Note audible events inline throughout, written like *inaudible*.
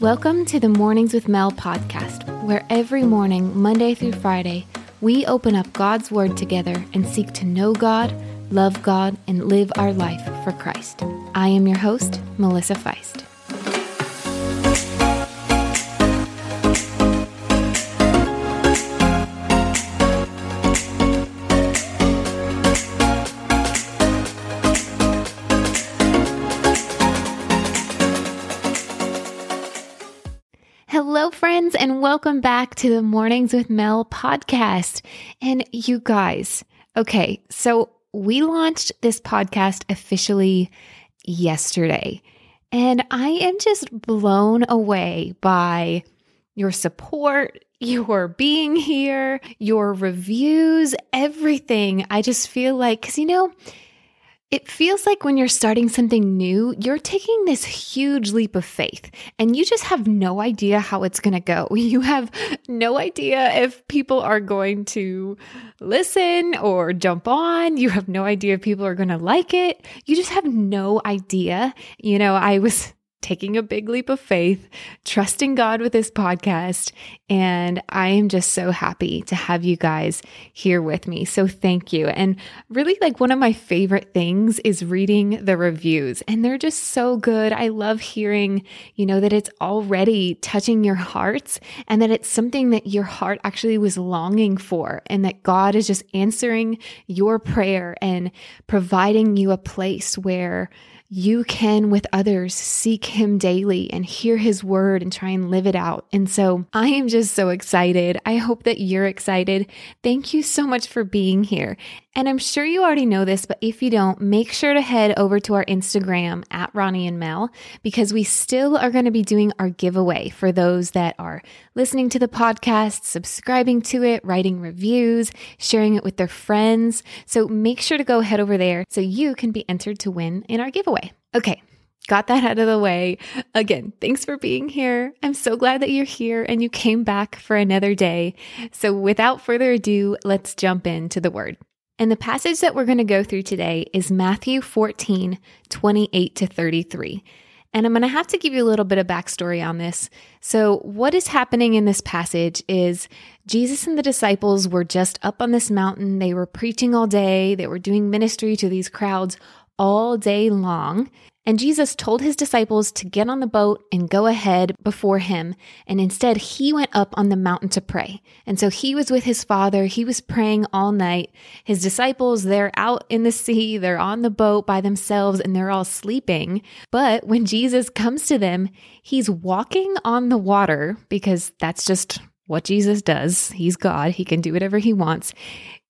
Welcome to the Mornings with Mel podcast, where every morning, Monday through Friday, we open up God's Word together and seek to know God, love God, and live our life for Christ. I am your host, Melissa Feist. And welcome back to the Mornings with Mel podcast. And you guys, okay, so we launched this podcast officially yesterday, and I am just blown away by your support, your being here, your reviews, everything. I just feel like, because you know, it feels like when you're starting something new, you're taking this huge leap of faith and you just have no idea how it's going to go. *laughs* You have no idea if people are going to listen or jump on. You have no idea if people are going to like it. You just have no idea. You know, I was taking a big leap of faith, trusting God with this podcast. And I am just so happy to have you guys here with me. So thank you. And really, like one of my favorite things is reading the reviews, and they're just so good. I love hearing, you know, that it's already touching your hearts and that it's something that your heart actually was longing for, and that God is just answering your prayer and providing you a place where you can with others seek him daily and hear his word and try and live it out. And so I am just so excited. I hope that you're excited. Thank you so much for being here. And I'm sure you already know this, but if you don't, make sure to head over to our Instagram at Ronnie and Mel because we still are going to be doing our giveaway for those that are listening to the podcast, subscribing to it, writing reviews, sharing it with their friends. So make sure to go head over there so you can be entered to win in our giveaway. Okay, got that out of the way. Again, thanks for being here. I'm so glad that you're here and you came back for another day. So, without further ado, let's jump into the word. And the passage that we're going to go through today is Matthew 14, 28 to 33. And I'm going to have to give you a little bit of backstory on this. So, what is happening in this passage is Jesus and the disciples were just up on this mountain. They were preaching all day, they were doing ministry to these crowds all day long. And Jesus told his disciples to get on the boat and go ahead before him. And instead, he went up on the mountain to pray. And so he was with his father. He was praying all night. His disciples, they're out in the sea, they're on the boat by themselves, and they're all sleeping. But when Jesus comes to them, he's walking on the water because that's just what Jesus does. He's God, he can do whatever he wants.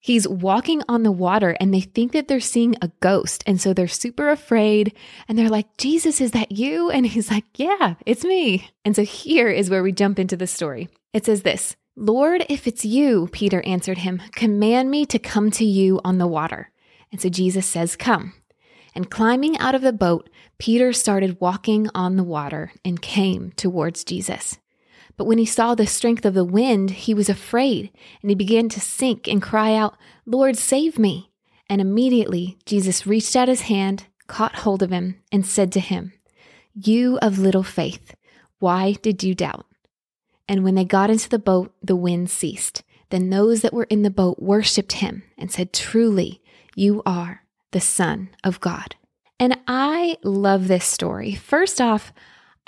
He's walking on the water and they think that they're seeing a ghost. And so they're super afraid and they're like, Jesus, is that you? And he's like, Yeah, it's me. And so here is where we jump into the story. It says this Lord, if it's you, Peter answered him, command me to come to you on the water. And so Jesus says, Come. And climbing out of the boat, Peter started walking on the water and came towards Jesus. But when he saw the strength of the wind, he was afraid, and he began to sink and cry out, Lord, save me. And immediately Jesus reached out his hand, caught hold of him, and said to him, You of little faith, why did you doubt? And when they got into the boat, the wind ceased. Then those that were in the boat worshipped him and said, Truly, you are the Son of God. And I love this story. First off,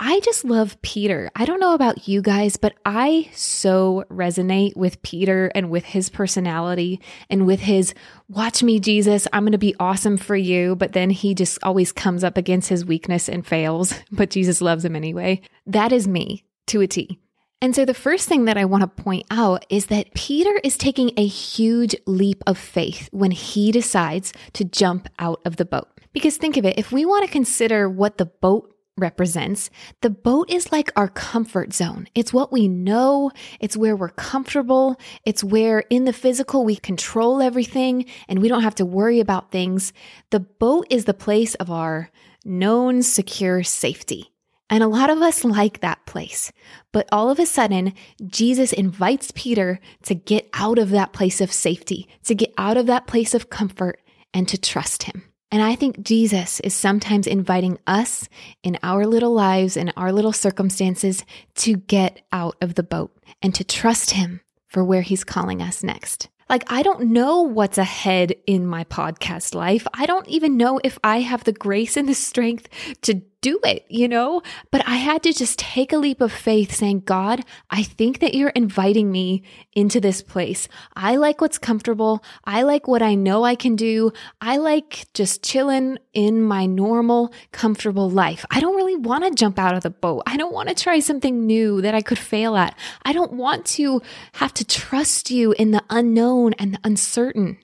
I just love Peter. I don't know about you guys, but I so resonate with Peter and with his personality and with his watch me, Jesus, I'm going to be awesome for you. But then he just always comes up against his weakness and fails, *laughs* but Jesus loves him anyway. That is me to a T. And so the first thing that I want to point out is that Peter is taking a huge leap of faith when he decides to jump out of the boat. Because think of it, if we want to consider what the boat represents, the boat is like our comfort zone. It's what we know, it's where we're comfortable, it's where in the physical we control everything and we don't have to worry about things. The boat is the place of our known secure safety. And a lot of us like that place. But all of a sudden, Jesus invites Peter to get out of that place of safety, to get out of that place of comfort, and to trust him. And I think Jesus is sometimes inviting us in our little lives, in our little circumstances, to get out of the boat and to trust Him for where He's calling us next. Like, I don't know what's ahead in my podcast life. I don't even know if I have the grace and the strength to do it, you know? But I had to just take a leap of faith saying, God, I think that you're inviting me into this place. I like what's comfortable. I like what I know I can do. I like just chilling in my normal, comfortable life. I don't really want to jump out of the boat. I don't want to try something new that I could fail at. I don't want to have to trust you in the unknown and the uncertain.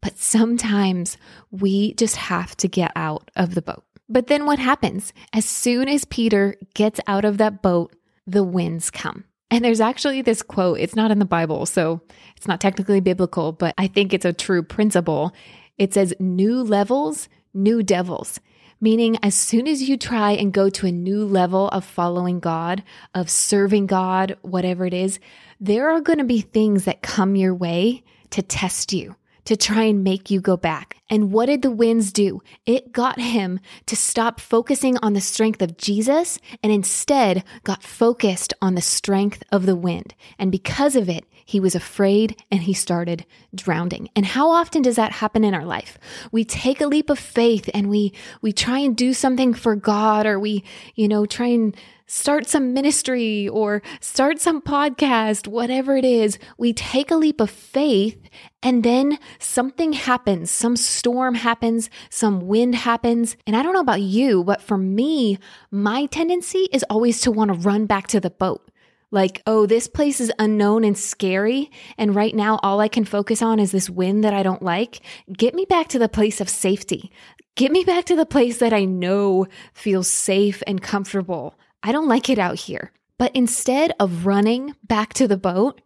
But sometimes we just have to get out of the boat. But then what happens? As soon as Peter gets out of that boat, the winds come. And there's actually this quote, it's not in the Bible, so it's not technically biblical, but I think it's a true principle. It says, New levels, new devils. Meaning, as soon as you try and go to a new level of following God, of serving God, whatever it is, there are going to be things that come your way to test you to try and make you go back. And what did the winds do? It got him to stop focusing on the strength of Jesus and instead got focused on the strength of the wind. And because of it, he was afraid and he started drowning. And how often does that happen in our life? We take a leap of faith and we we try and do something for God or we, you know, try and start some ministry or start some podcast, whatever it is, we take a leap of faith and then something happens, some storm happens, some wind happens. And I don't know about you, but for me, my tendency is always to want to run back to the boat. Like, oh, this place is unknown and scary. And right now, all I can focus on is this wind that I don't like. Get me back to the place of safety. Get me back to the place that I know feels safe and comfortable. I don't like it out here. But instead of running back to the boat,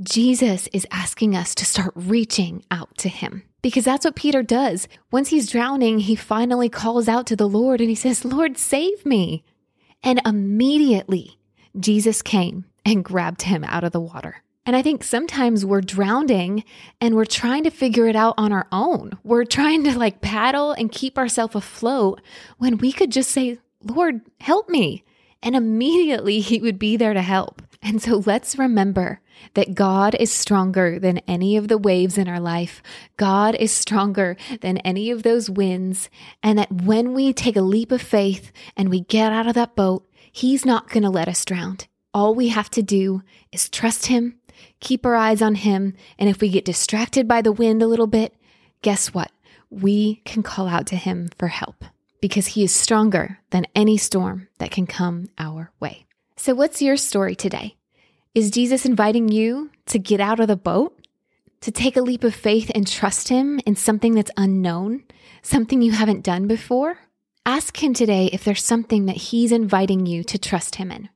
Jesus is asking us to start reaching out to him because that's what Peter does. Once he's drowning, he finally calls out to the Lord and he says, Lord, save me. And immediately Jesus came and grabbed him out of the water. And I think sometimes we're drowning and we're trying to figure it out on our own. We're trying to like paddle and keep ourselves afloat when we could just say, Lord, help me and immediately *laughs* he would be there to help. And so let's remember that God is stronger than any of the waves in our life. God is stronger than any of those winds. And that when we take a leap of faith and we get out of that boat, He's not going to let us drown. All we have to do is trust Him, keep our eyes on Him. And if we get distracted by the wind a little bit, guess what? We can call out to Him for help because he is stronger than any storm that can come our way. So, what's your story today? Is Jesus inviting you to get out of the boat, to take a leap of faith and trust him in something that's unknown, something you haven't done before? Ask him today if there's something that he's inviting you to trust him in.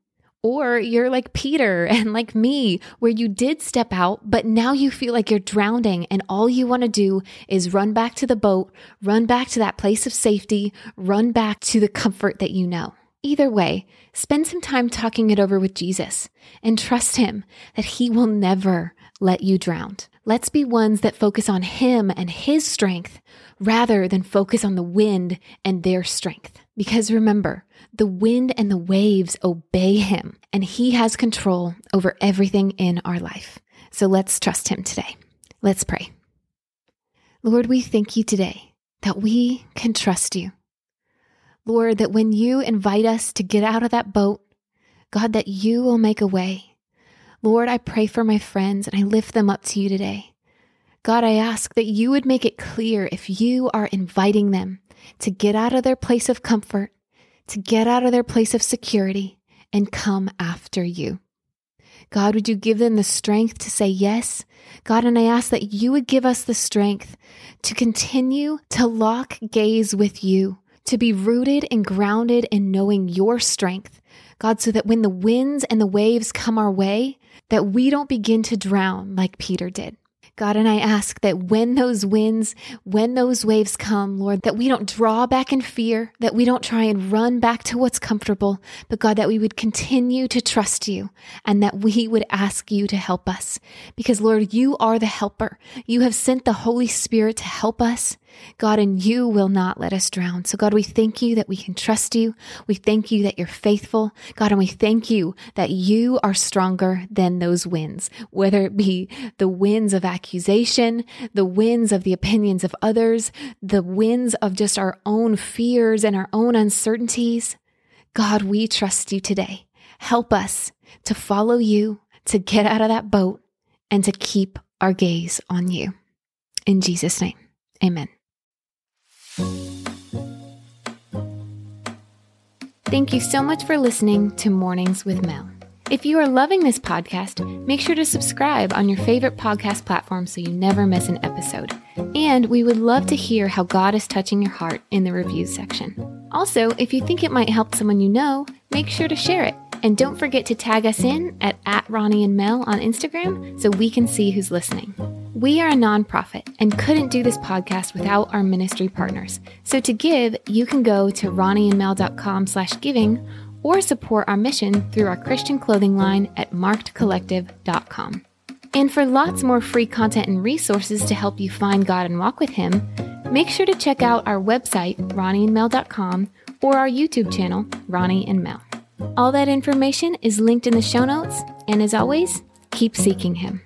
Or you're like Peter *laughs* and like me, where you did step out, but now you feel like you're drowning and all you want to do is run back to the boat, run back to that place of safety, run back to the comfort that you know. Either way, spend some time talking it over with Jesus and trust Him that He will never let you drown. Let's be ones that focus on Him and His strength rather than focus on the wind and their strength. Because remember, the wind and the waves obey him, and he has control over everything in our life. So let's trust him today. Let's pray. Lord, we thank you today that we can trust you. Lord, that when you invite us to get out of that boat, God, that you will make a way. Lord, I pray for my friends and I lift them up to you today. God, I ask that you would make it clear if you are inviting them to get out of their place of comfort, to get out of their place of security, and come after you. God, would you give them the strength to say yes? God, and I ask that you would give us the strength to continue to lock gaze with you, to be rooted and grounded in knowing your strength. God, so that when the winds and the waves come our way, that we don't begin to drown like Peter did. God, and I ask that when those winds, when those waves come, Lord, that we don't draw back in fear, that we don't try and run back to what's comfortable, but God, that we would continue to trust you and that we would ask you to help us. Because Lord, you are the helper. You have sent the Holy Spirit to help us. God, and you will not let us drown. So, God, we thank you that we can trust you. We thank you that you're faithful. God, and we thank you that you are stronger than those winds, whether it be the winds of accusation, the winds of the opinions of others, the winds of just our own fears and our own uncertainties. God, we trust you today. Help us to follow you, to get out of that boat, and to keep our gaze on you. In Jesus' name, amen. Thank you so much for listening to Mornings with Mel. If you are loving this podcast, make sure to subscribe on your favorite podcast platform so you never miss an episode. And we would love to hear how God is touching your heart in the reviews section. Also, if you think it might help someone you know, make sure to share it. And don't forget to tag us in at, at Ronnie and Mel on Instagram so we can see who's listening. We are a nonprofit and couldn't do this podcast without our ministry partners. So to give, you can go to ronnieandmel.com slash giving or support our mission through our Christian clothing line at markedcollective.com. And for lots more free content and resources to help you find God and walk with Him, make sure to check out our website, ronnieandmel.com, or our YouTube channel, Ronnie and Mel. All that information is linked in the show notes, and as always, keep seeking Him.